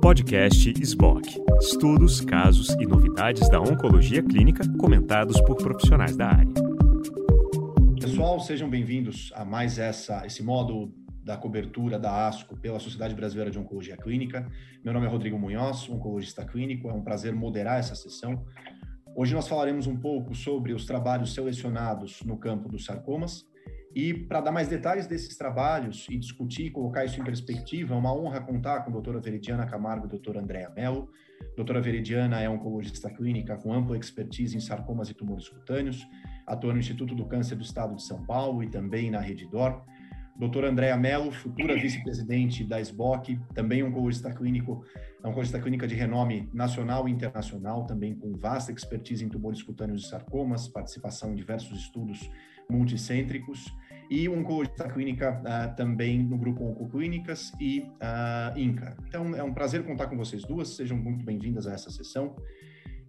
Podcast SBOC. Estudos, casos e novidades da oncologia clínica comentados por profissionais da área. Pessoal, sejam bem-vindos a mais essa, esse módulo da cobertura da ASCO pela Sociedade Brasileira de Oncologia Clínica. Meu nome é Rodrigo Munhoz, oncologista clínico. É um prazer moderar essa sessão. Hoje nós falaremos um pouco sobre os trabalhos selecionados no campo dos sarcomas e para dar mais detalhes desses trabalhos e discutir, colocar isso em perspectiva, é uma honra contar com a doutora Veridiana Camargo e doutora Andréa Mello. A doutora Veridiana é oncologista clínica com ampla expertise em sarcomas e tumores cutâneos, atua no Instituto do Câncer do Estado de São Paulo e também na Redidor. Doutora Andréa Mello, futura vice-presidente da SBOC, também oncologista clínico, oncologista clínica de renome nacional e internacional, também com vasta expertise em tumores cutâneos e sarcomas, participação em diversos estudos multicêntricos e oncologista clínica uh, também no grupo Oncoclínicas e uh, INCA. Então, é um prazer contar com vocês duas, sejam muito bem-vindas a essa sessão.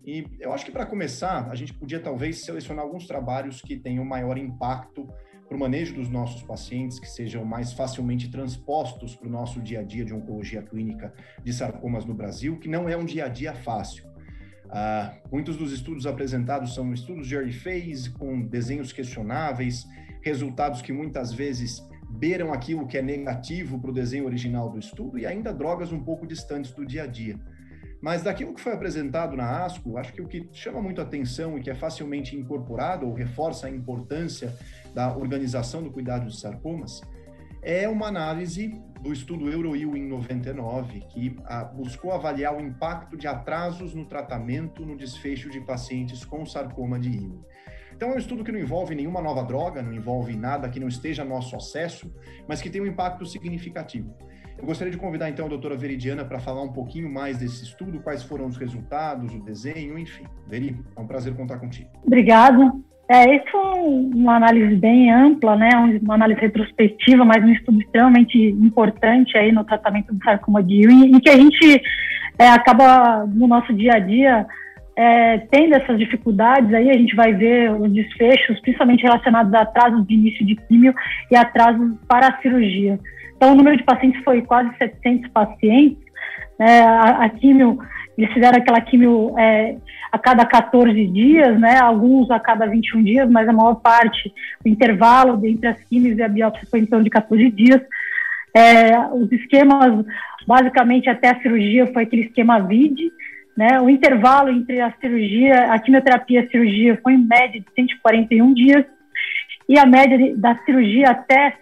E eu acho que para começar, a gente podia talvez selecionar alguns trabalhos que tenham maior impacto para o manejo dos nossos pacientes, que sejam mais facilmente transpostos para o nosso dia a dia de oncologia clínica de sarcomas no Brasil, que não é um dia a dia fácil. Uh, muitos dos estudos apresentados são estudos de early phase, com desenhos questionáveis, resultados que muitas vezes beiram aquilo que é negativo para o desenho original do estudo e ainda drogas um pouco distantes do dia a dia. Mas daquilo que foi apresentado na ASCO, acho que o que chama muito atenção e que é facilmente incorporado ou reforça a importância da organização do cuidado de sarcomas é uma análise do estudo EuroIL em 99, que ah, buscou avaliar o impacto de atrasos no tratamento no desfecho de pacientes com sarcoma de Ewing. Então, é um estudo que não envolve nenhuma nova droga, não envolve nada que não esteja nosso acesso, mas que tem um impacto significativo. Eu gostaria de convidar então a doutora Veridiana para falar um pouquinho mais desse estudo, quais foram os resultados, o desenho, enfim. Veri, é um prazer contar contigo. Obrigada. É, isso foi uma análise bem ampla, né, uma análise retrospectiva, mas um estudo extremamente importante aí no tratamento do sarcoma de Ewing, e que a gente é, acaba no nosso dia a dia é, tendo essas dificuldades, aí a gente vai ver os desfechos, principalmente relacionados a atrasos de início de químio e atrasos para a cirurgia. Então, o número de pacientes foi quase 700 pacientes. Né, a, a químio, eles fizeram aquela químio é, a cada 14 dias, né? Alguns a cada 21 dias, mas a maior parte, o intervalo entre as químios e a biópsia foi em torno de 14 dias. É, os esquemas, basicamente até a cirurgia, foi aquele esquema VID, né? O intervalo entre a cirurgia, a quimioterapia e a cirurgia foi em média de 141 dias, e a média da cirurgia até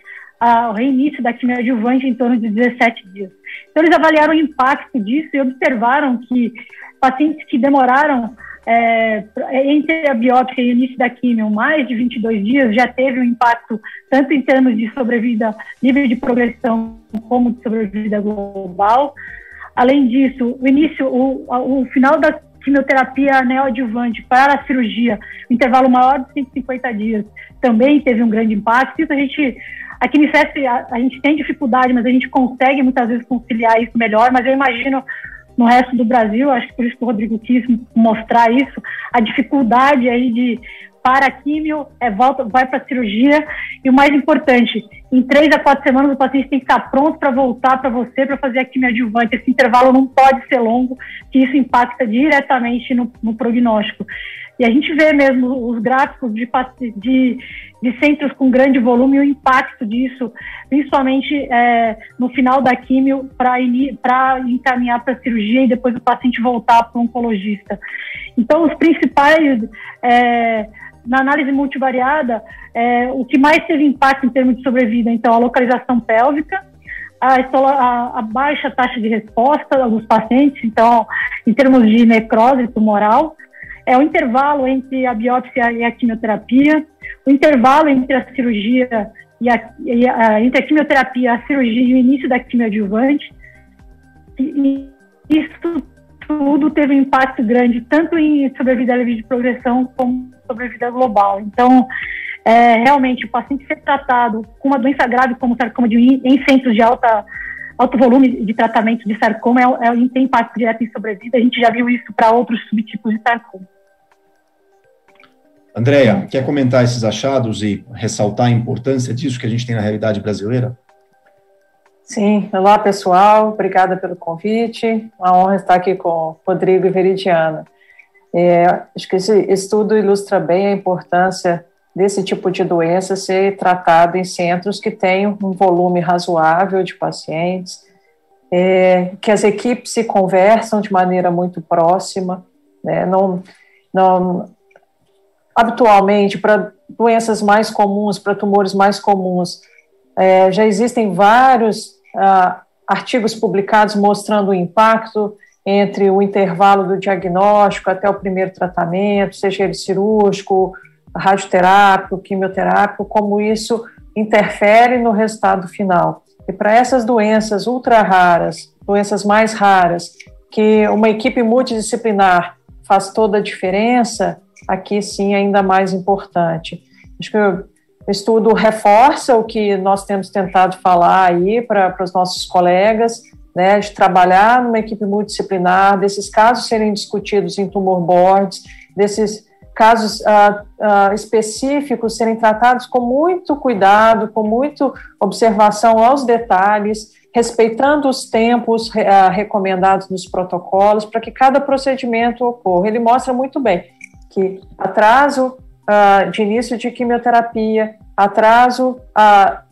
o reinício da quimioadjuvante em torno de 17 dias. Então, eles avaliaram o impacto disso e observaram que pacientes que demoraram é, entre a biópsia e o início da quimio mais de 22 dias já teve um impacto tanto em termos de sobrevida, nível de progressão, como de sobrevida global. Além disso, o início, o, o final da quimioterapia neoadjuvante para a cirurgia, intervalo maior de 150 dias, também teve um grande impacto. Isso a gente, aqui no IFES, a, a gente tem dificuldade, mas a gente consegue muitas vezes conciliar isso melhor, mas eu imagino no resto do Brasil, acho que por isso que o Rodrigo quis mostrar isso, a dificuldade aí de para a químio, é, volta, vai para a cirurgia, e o mais importante, em três a quatro semanas o paciente tem que estar pronto para voltar para você para fazer a quimio adjuvante. Esse intervalo não pode ser longo, que isso impacta diretamente no, no prognóstico. E a gente vê mesmo os gráficos de, de, de centros com grande volume e o impacto disso, principalmente é, no final da químio, para encaminhar para cirurgia e depois o paciente voltar para o oncologista. Então, os principais, é, na análise multivariada, é, o que mais teve impacto em termos de sobrevida, então, a localização pélvica, a, a, a, baixa taxa de resposta dos pacientes, então, em termos de necrose tumoral, é o intervalo entre a biópsia e a quimioterapia, o intervalo entre a cirurgia e a, e a entre a quimioterapia, a cirurgia e o início da quimioadjuvante. E, isso tudo teve um impacto grande, tanto em sobrevida de progressão como sobrevida global. Então, é, realmente, o paciente ser tratado com uma doença grave como sarcoma de em centros de alta alto volume de tratamento de sarcoma é, é, tem impacto direto em sobrevida. A gente já viu isso para outros subtipos de sarcoma. Andréia, quer comentar esses achados e ressaltar a importância disso que a gente tem na realidade brasileira? Sim, olá pessoal, obrigada pelo convite. Uma honra estar aqui com Rodrigo e Veridiana. É, acho que esse estudo ilustra bem a importância desse tipo de doença ser tratado em centros que tenham um volume razoável de pacientes, é, que as equipes se conversam de maneira muito próxima, né, não, não, habitualmente, para doenças mais comuns, para tumores mais comuns, é, já existem vários ah, artigos publicados mostrando o impacto entre o intervalo do diagnóstico até o primeiro tratamento, seja ele cirúrgico, radioterápico, quimioterápico, como isso interfere no resultado final. E para essas doenças ultra raras, doenças mais raras, que uma equipe multidisciplinar faz toda a diferença, aqui sim é ainda mais importante. Acho que o estudo reforça o que nós temos tentado falar aí para os nossos colegas, né, de trabalhar numa equipe multidisciplinar, desses casos serem discutidos em tumor boards, desses casos ah, ah, específicos serem tratados com muito cuidado, com muito observação aos detalhes, respeitando os tempos ah, recomendados nos protocolos para que cada procedimento ocorra. Ele mostra muito bem que atraso de início de quimioterapia, atraso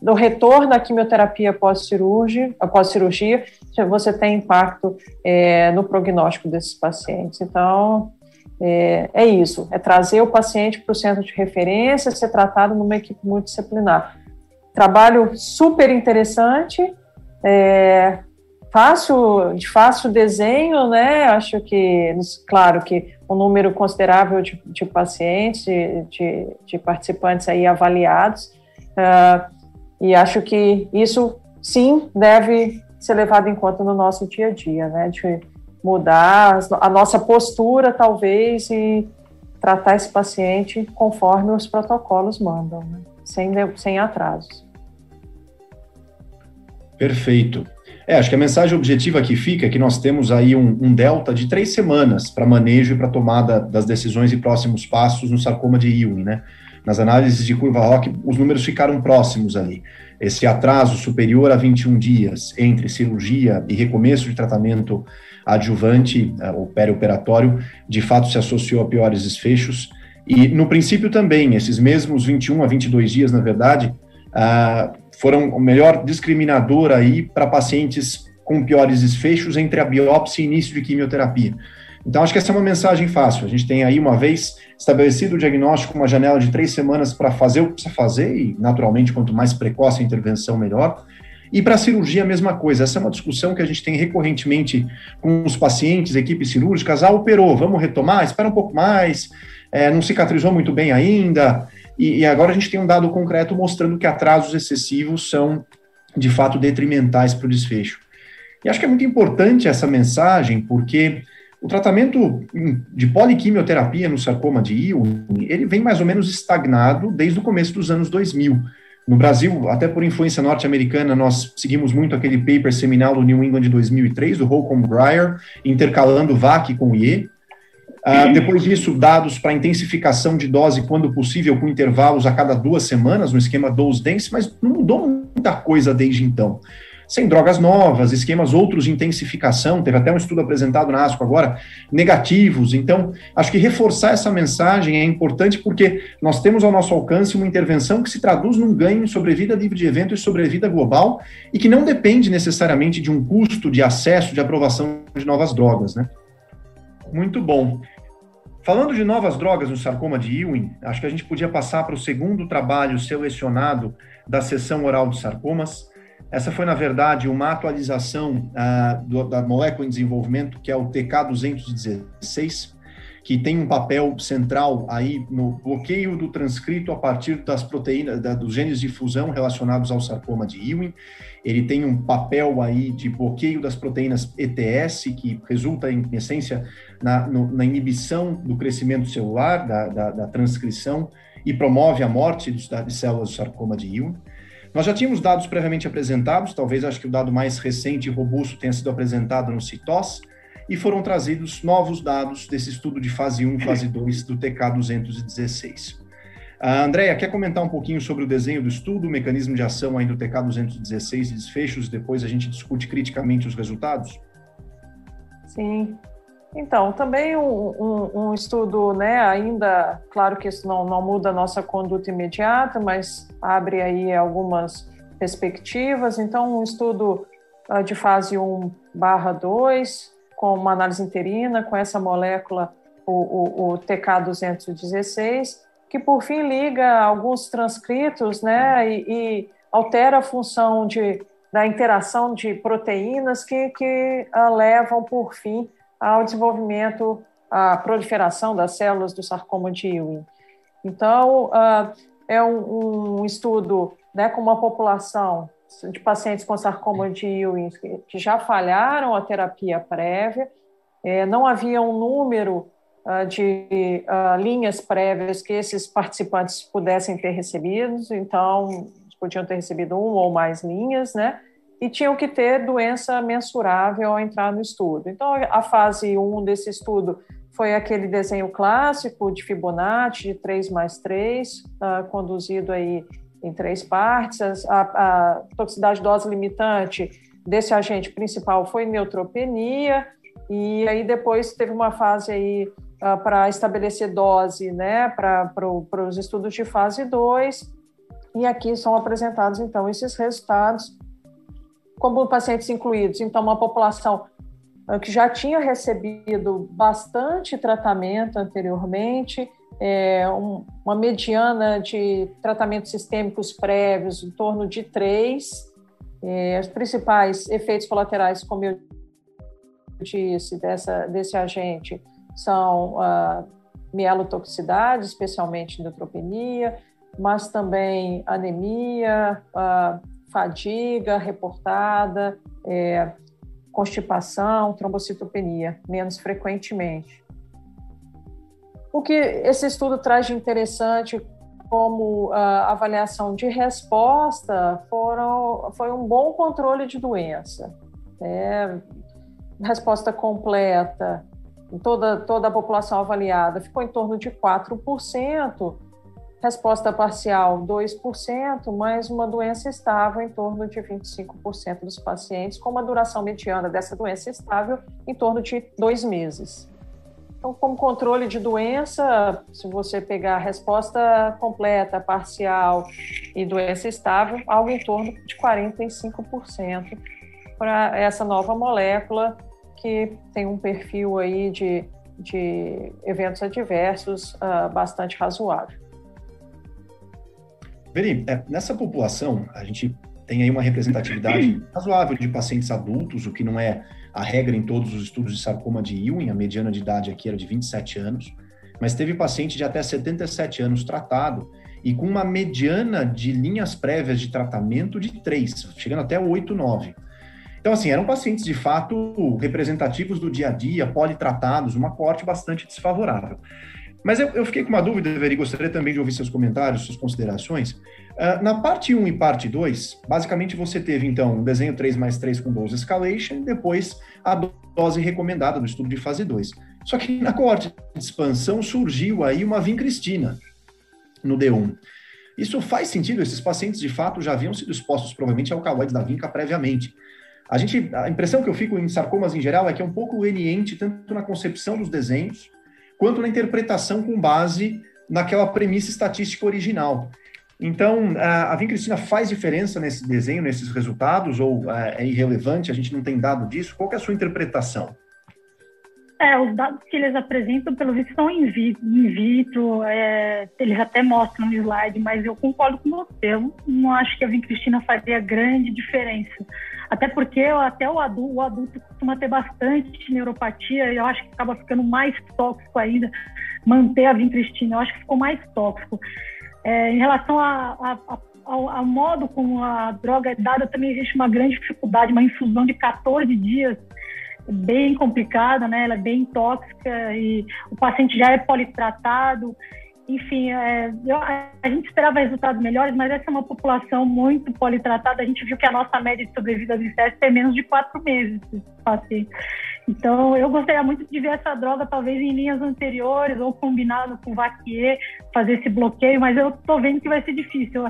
do retorno à quimioterapia pós-cirurgia, pós-cirurgia, você tem impacto é, no prognóstico desses pacientes. Então, é, é isso, é trazer o paciente para o centro de referência, ser tratado numa equipe multidisciplinar. Trabalho super interessante, é, fácil, de fácil desenho, né? Acho que, claro que um número considerável de, de pacientes, de, de, participantes aí avaliados, uh, e acho que isso sim deve ser levado em conta no nosso dia a dia, né? De mudar a nossa postura, talvez, e tratar esse paciente conforme os protocolos mandam, né? sem, sem atrasos. Perfeito. É, acho que a mensagem objetiva que fica é que nós temos aí um, um delta de três semanas para manejo e para tomada das decisões e próximos passos no sarcoma de Ewing, né? Nas análises de curva ROC, os números ficaram próximos ali. Esse atraso superior a 21 dias entre cirurgia e recomeço de tratamento adjuvante eh, ou perioperatório, de fato se associou a piores desfechos. E, no princípio, também, esses mesmos 21 a 22 dias, na verdade, uh, foram o melhor discriminador aí para pacientes com piores desfechos entre a biópsia e início de quimioterapia. Então, acho que essa é uma mensagem fácil. A gente tem aí, uma vez estabelecido o diagnóstico, uma janela de três semanas para fazer o que precisa fazer, e, naturalmente, quanto mais precoce a intervenção, melhor. E para a cirurgia, a mesma coisa. Essa é uma discussão que a gente tem recorrentemente com os pacientes, equipes cirúrgicas. Ah, operou, vamos retomar? Espera um pouco mais, é, não cicatrizou muito bem ainda. E, e agora a gente tem um dado concreto mostrando que atrasos excessivos são, de fato, detrimentais para o desfecho. E acho que é muito importante essa mensagem, porque o tratamento de poliquimioterapia no sarcoma de Ewing, ele vem mais ou menos estagnado desde o começo dos anos 2000. No Brasil, até por influência norte-americana, nós seguimos muito aquele paper seminal do New England de 2003, do Holcomb Breyer, intercalando VAC com IE. Uh, depois disso, dados para intensificação de dose, quando possível, com intervalos a cada duas semanas, no esquema dose dense, mas não mudou muita coisa desde então sem drogas novas, esquemas outros de intensificação, teve até um estudo apresentado na ASCO agora, negativos. Então, acho que reforçar essa mensagem é importante porque nós temos ao nosso alcance uma intervenção que se traduz num ganho em sobrevida livre de evento e sobrevida global e que não depende necessariamente de um custo de acesso, de aprovação de novas drogas, né? Muito bom. Falando de novas drogas no sarcoma de Ewing, acho que a gente podia passar para o segundo trabalho selecionado da sessão oral de sarcomas, essa foi, na verdade, uma atualização uh, do, da molécula em desenvolvimento, que é o TK216, que tem um papel central aí no bloqueio do transcrito a partir das proteínas, da, dos genes de fusão relacionados ao sarcoma de Ewing. Ele tem um papel aí de bloqueio das proteínas ETS, que resulta, em essência, na, no, na inibição do crescimento celular, da, da, da transcrição, e promove a morte de células do sarcoma de Ewing. Nós já tínhamos dados previamente apresentados, talvez acho que o dado mais recente e robusto tenha sido apresentado no CITOS, e foram trazidos novos dados desse estudo de fase 1, fase 2 do TK216. A Andréia, quer comentar um pouquinho sobre o desenho do estudo, o mecanismo de ação aí do TK216 e desfechos, depois a gente discute criticamente os resultados? Sim. Então, também um, um, um, estudo, né, ainda, claro que isso não, não muda a nossa conduta imediata, mas abre aí algumas perspectivas. Então, um estudo uh, de fase 1 barra 2, com uma análise interina, com essa molécula, o, o, o TK216, que por fim liga alguns transcritos, né, e, e altera a função de, da interação de proteínas que, que uh, levam, por fim, ao desenvolvimento, à proliferação das células do sarcoma de Ewing. Então, uh, é um, um, estudo né, com uma população de pacientes com sarcoma de Ewing que já falharam a terapia prévia, é, não havia um número uh, de uh, linhas prévias que esses participantes pudessem ter recebido, então podiam ter recebido uma ou mais linhas, né? e tinham que ter doença mensurável ao entrar no estudo. Então, a fase 1 desse estudo foi aquele desenho clássico de Fibonacci, de 3 mais 3, uh, ah, conduzido aí em três partes. A, a toxicidade dose limitante desse agente principal foi neutropenia, e aí depois teve uma fase aí uh, para estabelecer dose, né, para pro, os estudos de fase 2, e aqui são apresentados, então, esses resultados como pacientes incluídos. Então, uma população eh, que já tinha recebido bastante tratamento anteriormente, é, um, uma mediana de tratamentos sistêmicos prévios em torno de três. É, os principais efeitos colaterais, como eu disse, dessa, desse agente são a mielotoxicidade, especialmente neutropenia, mas também anemia, a fadiga reportada, é, constipação, trombocitopenia, menos frequentemente. O que esse estudo traz de interessante como a avaliação de resposta foram, foi um bom controle de doença. É, resposta completa, toda, toda a população avaliada ficou em torno de 4%, resposta parcial 2%, mas uma doença estável em torno de 25% dos pacientes, com uma duração mediana dessa doença estável em torno de dois meses. Então, como controle de doença, se você pegar a resposta completa, parcial e doença estável, algo em torno de 45% para essa nova molécula que tem um perfil aí de, de eventos adversos uh, bastante razoável. Veri, é, nessa população, a gente tem aí uma representatividade razoável de pacientes adultos, o que não é a regra em todos os estudos de sarcoma de Ewing, a mediana de idade aqui era de 27 anos, mas teve paciente de até 77 anos tratado e com uma mediana de linhas prévias de tratamento de 3, chegando até 8, 9. Então, assim, eram pacientes de fato representativos do dia a dia, politratados, uma corte bastante desfavorável. Mas eu, eu, fiquei com uma dúvida, Veri, gostaria também de ouvir seus comentários, suas considerações. Uh, na parte 1 e parte 2, basicamente você teve, então, um desenho 3 mais 3 com dose escalation, depois a dose recomendada do estudo de fase 2. Só que na coorte de expansão surgiu aí uma vincristina no D1. Isso faz sentido? Esses pacientes, de fato, já haviam sido expostos, provavelmente, ao alcaloides da vinca previamente. A, gente, a impressão que eu fico em sarcomas em geral é que é um pouco leniente, tanto na concepção dos desenhos, quanto na interpretação com base naquela premissa estatística original. Então, a Vim Cristina faz diferença nesse desenho, nesses resultados, ou é irrelevante, a gente não tem dado disso? Qual é a sua interpretação? É, os dados que eles apresentam, pelo visto, são in vitro, in vitro é, eles até mostram no slide, mas eu concordo com você, eu não acho que a Cristina faria grande diferença. Até porque até o adulto, o adulto costuma ter bastante neuropatia e eu acho que acaba ficando mais tóxico ainda manter a vincristina. Eu acho que ficou mais tóxico. É, em relação a, a, a, ao, ao, modo como a droga é dada, também existe uma grande dificuldade, uma infusão de 14 dias bem complicada, né? Ela é bem tóxica e o paciente já é politratado enfim, é, eu, a gente esperava resultados melhores, mas essa é uma população muito politratada. A gente viu que a nossa média de sobrevida do inseto é menos de quatro meses, pacientes. Então, eu gostaria muito de ver essa droga, talvez em linhas anteriores ou combinado com Vaquier, fazer esse bloqueio, mas eu estou vendo que vai ser difícil.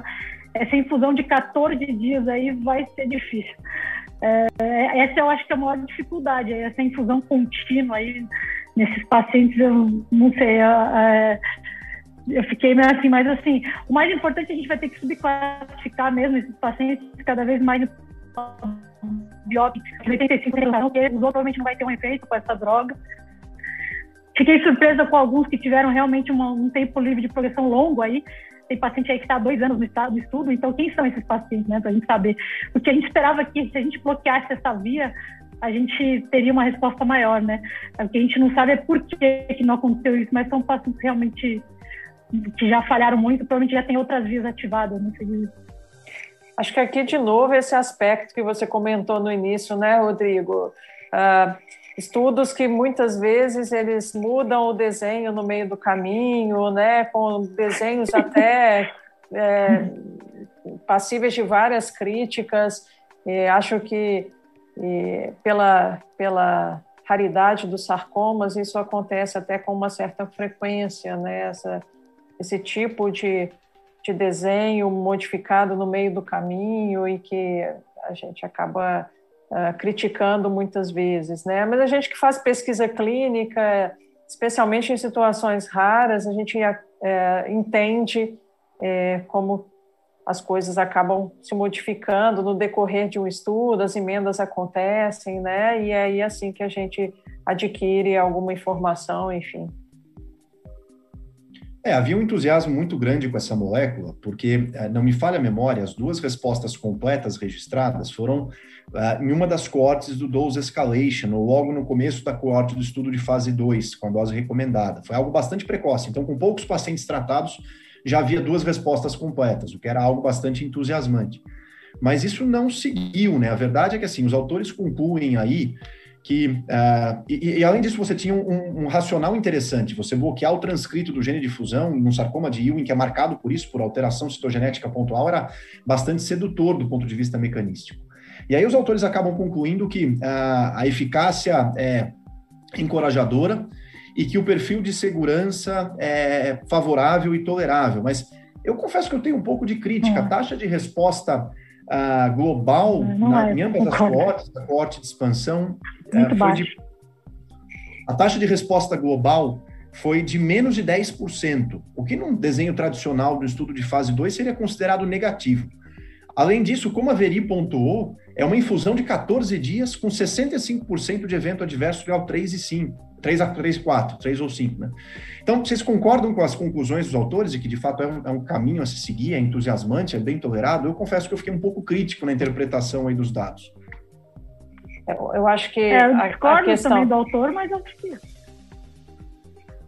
Essa infusão de 14 dias aí vai ser difícil. É, essa eu acho que é a maior dificuldade, essa infusão contínua aí nesses pacientes, eu não sei, é, eu fiquei assim, mas assim, o mais importante é a gente vai ter que subclassificar mesmo esses pacientes cada vez mais biópicos, 85 porque os provavelmente não vai ter um efeito com essa droga. Fiquei surpresa com alguns que tiveram realmente uma, um tempo livre de progressão longo aí. Tem paciente aí que está há dois anos no estado do estudo, então quem são esses pacientes, né, para a gente saber? Porque a gente esperava que se a gente bloqueasse essa via, a gente teria uma resposta maior, né? O que a gente não sabe é por que, que não aconteceu isso, mas são pacientes realmente que já falharam muito, provavelmente já tem outras vias ativadas, não sei Acho que aqui, de novo, esse aspecto que você comentou no início, né, Rodrigo? Uh, estudos que muitas vezes eles mudam o desenho no meio do caminho, né, com desenhos até é, passíveis de várias críticas. E acho que e, pela, pela raridade dos sarcomas, isso acontece até com uma certa frequência, né, essa, esse tipo de, de desenho modificado no meio do caminho e que a gente acaba uh, criticando muitas vezes, né? Mas a gente que faz pesquisa clínica, especialmente em situações raras, a gente uh, entende uh, como as coisas acabam se modificando no decorrer de um estudo, as emendas acontecem, né? E é aí assim que a gente adquire alguma informação, enfim. É, havia um entusiasmo muito grande com essa molécula, porque, eh, não me falha a memória, as duas respostas completas registradas foram uh, em uma das coortes do dose escalation, ou logo no começo da coorte do estudo de fase 2, com a dose recomendada. Foi algo bastante precoce, então, com poucos pacientes tratados, já havia duas respostas completas, o que era algo bastante entusiasmante. Mas isso não seguiu, né? A verdade é que, assim, os autores concluem aí que uh, e, e, além disso você tinha um, um, racional interessante, você bloquear o transcrito do gene de fusão no sarcoma de Ewing, que é marcado por isso, por alteração citogenética pontual, era bastante sedutor do ponto de vista mecanístico. E aí os autores acabam concluindo que uh, a eficácia é encorajadora e que o perfil de segurança é favorável e tolerável, mas eu confesso que eu tenho um pouco de crítica. A taxa de resposta uh, global na, é, em ambas as coortes, a coorte de expansão, uh, foi de, a taxa de resposta global foi de menos de 10%, o que num desenho tradicional do estudo de fase 2 seria considerado negativo. Além disso, como a Veri pontuou, é uma infusão de 14 dias com 65% de evento adverso grau 3 e 5. 3 a 3, 4, 3 ou 5, né? Então, vocês concordam com as conclusões dos autores e que de fato é um, é um, caminho a se seguir, é entusiasmante, é bem tolerado? Eu confesso que eu fiquei um pouco crítico na interpretação aí dos dados. Eu, eu acho que. É, eu discordo questão... também do autor, mas eu que.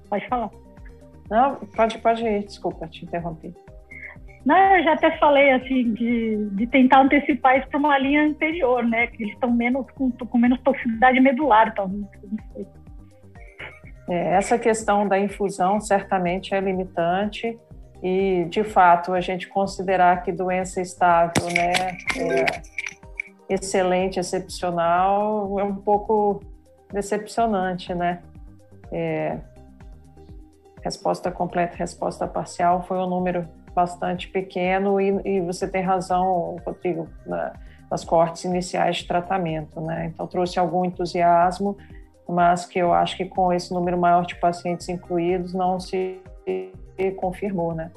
Pode falar. Não, pode, pode ir, desculpa, te interrompi. Não, eu já até falei assim de, de tentar antecipar isso para uma linha anterior, né? Que eles estão menos com, com menos toxicidade medular, talvez. Não. É, essa questão da infusão certamente é limitante e, de fato, a gente considerar que doença estável, né, é excelente, excepcional, é um pouco decepcionante, né? É, resposta completa, resposta parcial foi um número bastante pequeno e, e você tem razão, Rodrigo, na, nas cortes iniciais de tratamento, né? Então trouxe algum entusiasmo mas que eu acho que com esse número maior de pacientes incluídos não se confirmou, né?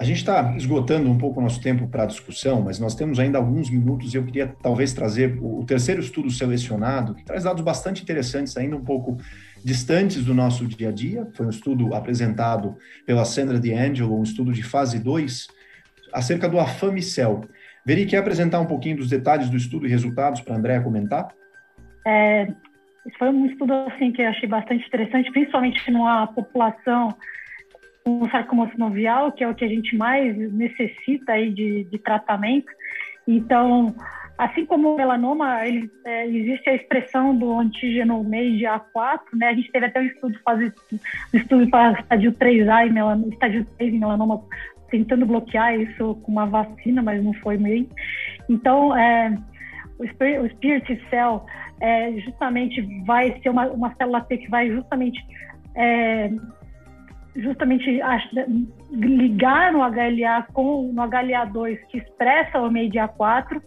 A gente está esgotando um pouco o nosso tempo para a discussão, mas nós temos ainda alguns minutos e eu queria talvez trazer o terceiro estudo selecionado, que traz dados bastante interessantes, ainda um pouco distantes do nosso dia a dia. Foi um estudo apresentado pela Sandra D'Angelo, um estudo de fase 2, acerca do Afamicel. Veri, quer apresentar um pouquinho dos detalhes do estudo e resultados para a Andréa comentar? É, foi um estudo assim que eu achei bastante interessante, principalmente numa população com sarcoma sinovial, que é o que a gente mais necessita aí de, de tratamento. Então, assim como o melanoma, ele, é, existe a expressão do antígeno MEI A4, né? A gente teve até um estudo fase, um estudo para estádio 3A e melanoma, estádio 3 em melanoma, tentando bloquear isso com uma vacina, mas não foi MEI. Então, é, o Spirit Cell é, justamente vai ser uma, uma célula T que vai justamente é, justamente ligar no HLA com no HLA2 que expressa o MEIDIA4,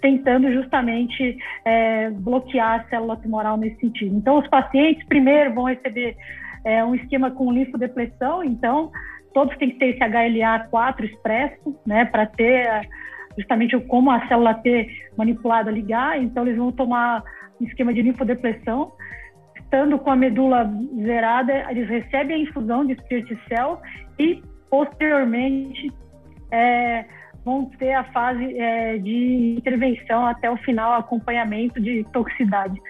tentando justamente é, bloquear a célula tumoral nesse sentido. Então, os pacientes primeiro vão receber é, um esquema com linfodepressão, então todos têm que ter esse HLA4 expresso, né, para ter justamente como a célula T manipulada ligar, então eles vão tomar esquema de linfodepressão, estando com a medula zerada, eles recebem a infusão de Spirit Cell e, posteriormente, é, vão ter a fase é, de intervenção até o final, acompanhamento de toxicidade.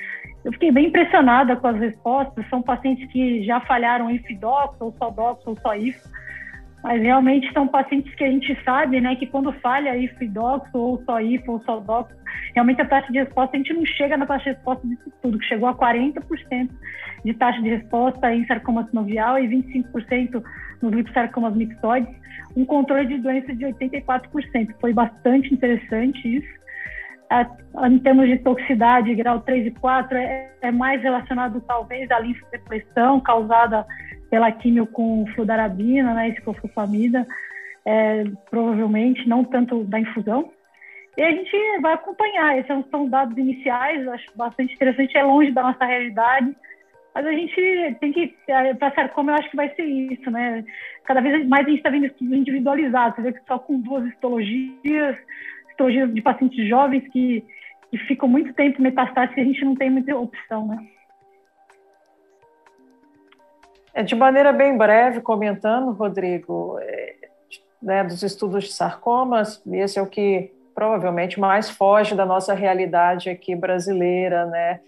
Eu fiquei bem impressionada com as respostas. São pacientes que já falharam em FIDOX, ou só DOX, ou só IFO, mas realmente são pacientes que a gente sabe, né, que quando falha IFO-DOX ou só IFO ou só DOX, realmente a taxa de resposta, a gente não chega na taxa de resposta disso tudo, que chegou a 40% de taxa de resposta em sarcoma sinovial e 25% nos liposarcomas mixoides, um controle de doença de 84%. Foi bastante interessante isso. Em termos de toxicidade, grau 3 e 4, é, é mais relacionado talvez à linfodepressão causada pela químio com fludarabina, né, escofosfamida, é, provavelmente, não tanto da infusão. E a gente vai acompanhar, esses são dados iniciais, acho bastante interessante, é longe da nossa realidade, mas a gente tem que, é, para sarcoma, eu acho que vai ser isso, né? Cada vez mais a gente está vendo estudos individualizados, você vê que só com duas histologias, histologias de pacientes jovens que, que ficam muito tempo metastáticos, a gente não tem muita opção, né? É, de maneira bem breve, comentando, Rodrigo, é, né, dos estudos de sarcomas, esse é o que provavelmente mais foge da nossa realidade aqui brasileira, né?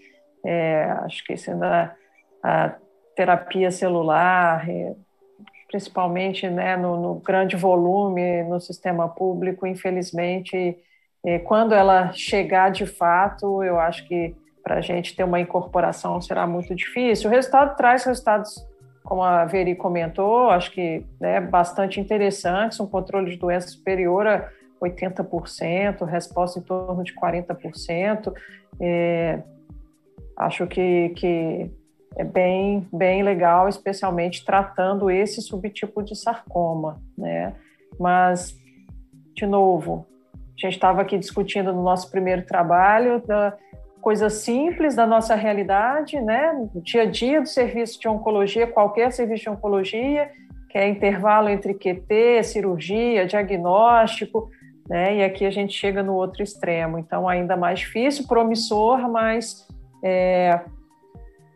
É, acho que sendo a, a terapia celular, é, principalmente né, no, no, grande volume no sistema público, infelizmente, quando ela chegar de fato, eu acho que para a gente ter uma incorporação será muito difícil. O resultado traz resultados como a Veri comentou, acho que né, bastante interessante, um controle de doença superior a 80%, resposta em torno de 40%. É, acho que, que é bem, bem legal, especialmente tratando esse subtipo de sarcoma, né? Mas, de novo, a gente estava aqui discutindo no nosso primeiro trabalho da, coisas simples da nossa realidade, né? Dia a dia do serviço de oncologia, qualquer serviço de oncologia, que é intervalo entre QT, cirurgia, diagnóstico, né? E aqui a gente chega no outro extremo. Então, ainda mais difícil, promissor, mas é,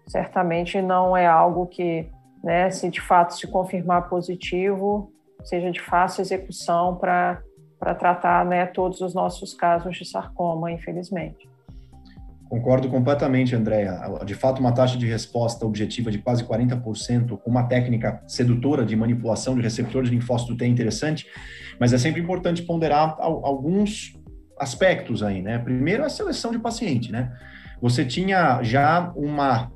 certamente não é algo que, né, se de fato se confirmar positivo, seja de fácil execução para tratar né, todos os nossos casos de sarcoma, infelizmente. Concordo completamente, Andréa. De fato, uma taxa de resposta objetiva de quase 40%, com uma técnica sedutora de manipulação de receptores de linfócito T é interessante, mas é sempre importante ponderar alguns aspectos aí, né? Primeiro, a seleção de paciente, né? Você tinha já uma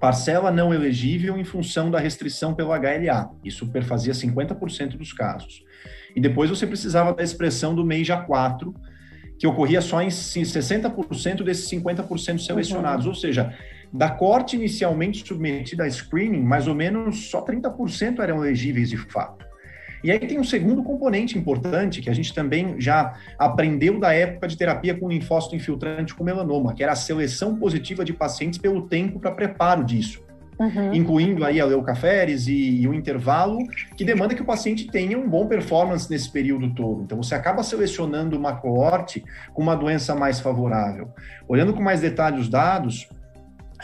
parcela não elegível em função da restrição pelo HLA. Isso perfazia 50% dos casos. E depois você precisava da expressão do MEIJA4, que ocorria só em 60% desses 50% selecionados, uhum. ou seja, da corte inicialmente submetida a screening, mais ou menos só 30% eram elegíveis de fato. E aí tem um segundo componente importante que a gente também já aprendeu da época de terapia com linfócito infiltrante com melanoma, que era a seleção positiva de pacientes pelo tempo para preparo disso uhum. incluindo aí a leucaferes e, e o intervalo, que demanda que o paciente tenha um bom performance nesse período todo. Então, você acaba selecionando uma coorte com uma doença mais favorável. Olhando com mais detalhe os dados,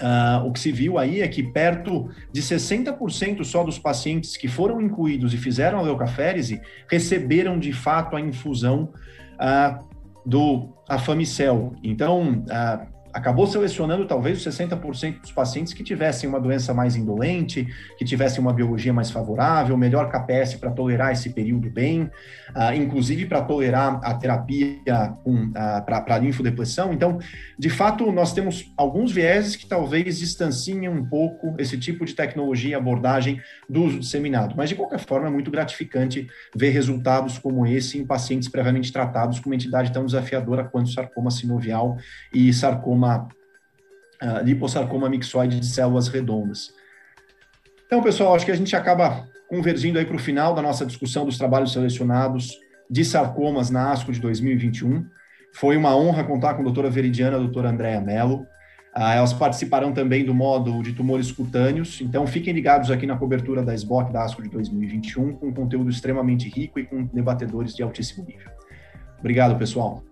Uh, o que se viu aí é que perto de 60% só dos pacientes que foram incluídos e fizeram a leucaférese receberam de fato a infusão uh, do afamicel. Então, uh, acabou selecionando talvez os 60% dos pacientes que tivessem uma doença mais indolente, que tivessem uma biologia mais favorável, melhor KPS para tolerar esse período bem, uh, inclusive para tolerar a terapia uh, para linfodepressão. Então, de fato, nós temos alguns vieses que talvez distanciem um pouco esse tipo de tecnologia e abordagem do uso disseminado, mas de qualquer forma é muito gratificante ver resultados como esse em pacientes previamente tratados com uma entidade tão desafiadora quanto sarcoma sinovial e sarcoma sarcoma, uh, liposarcoma mixoide de células redondas. Então, pessoal, acho que a gente acaba convergindo aí para o final da nossa discussão dos trabalhos selecionados de sarcomas na ASCO de 2021. Foi uma honra contar com a doutora Veridiana e a doutora Andréa Mello. Uh, elas participarão também do módulo de tumores cutâneos, então fiquem ligados aqui na cobertura da SBOC da ASCO de 2021, com conteúdo extremamente rico e com debatedores de altíssimo nível. Obrigado, pessoal.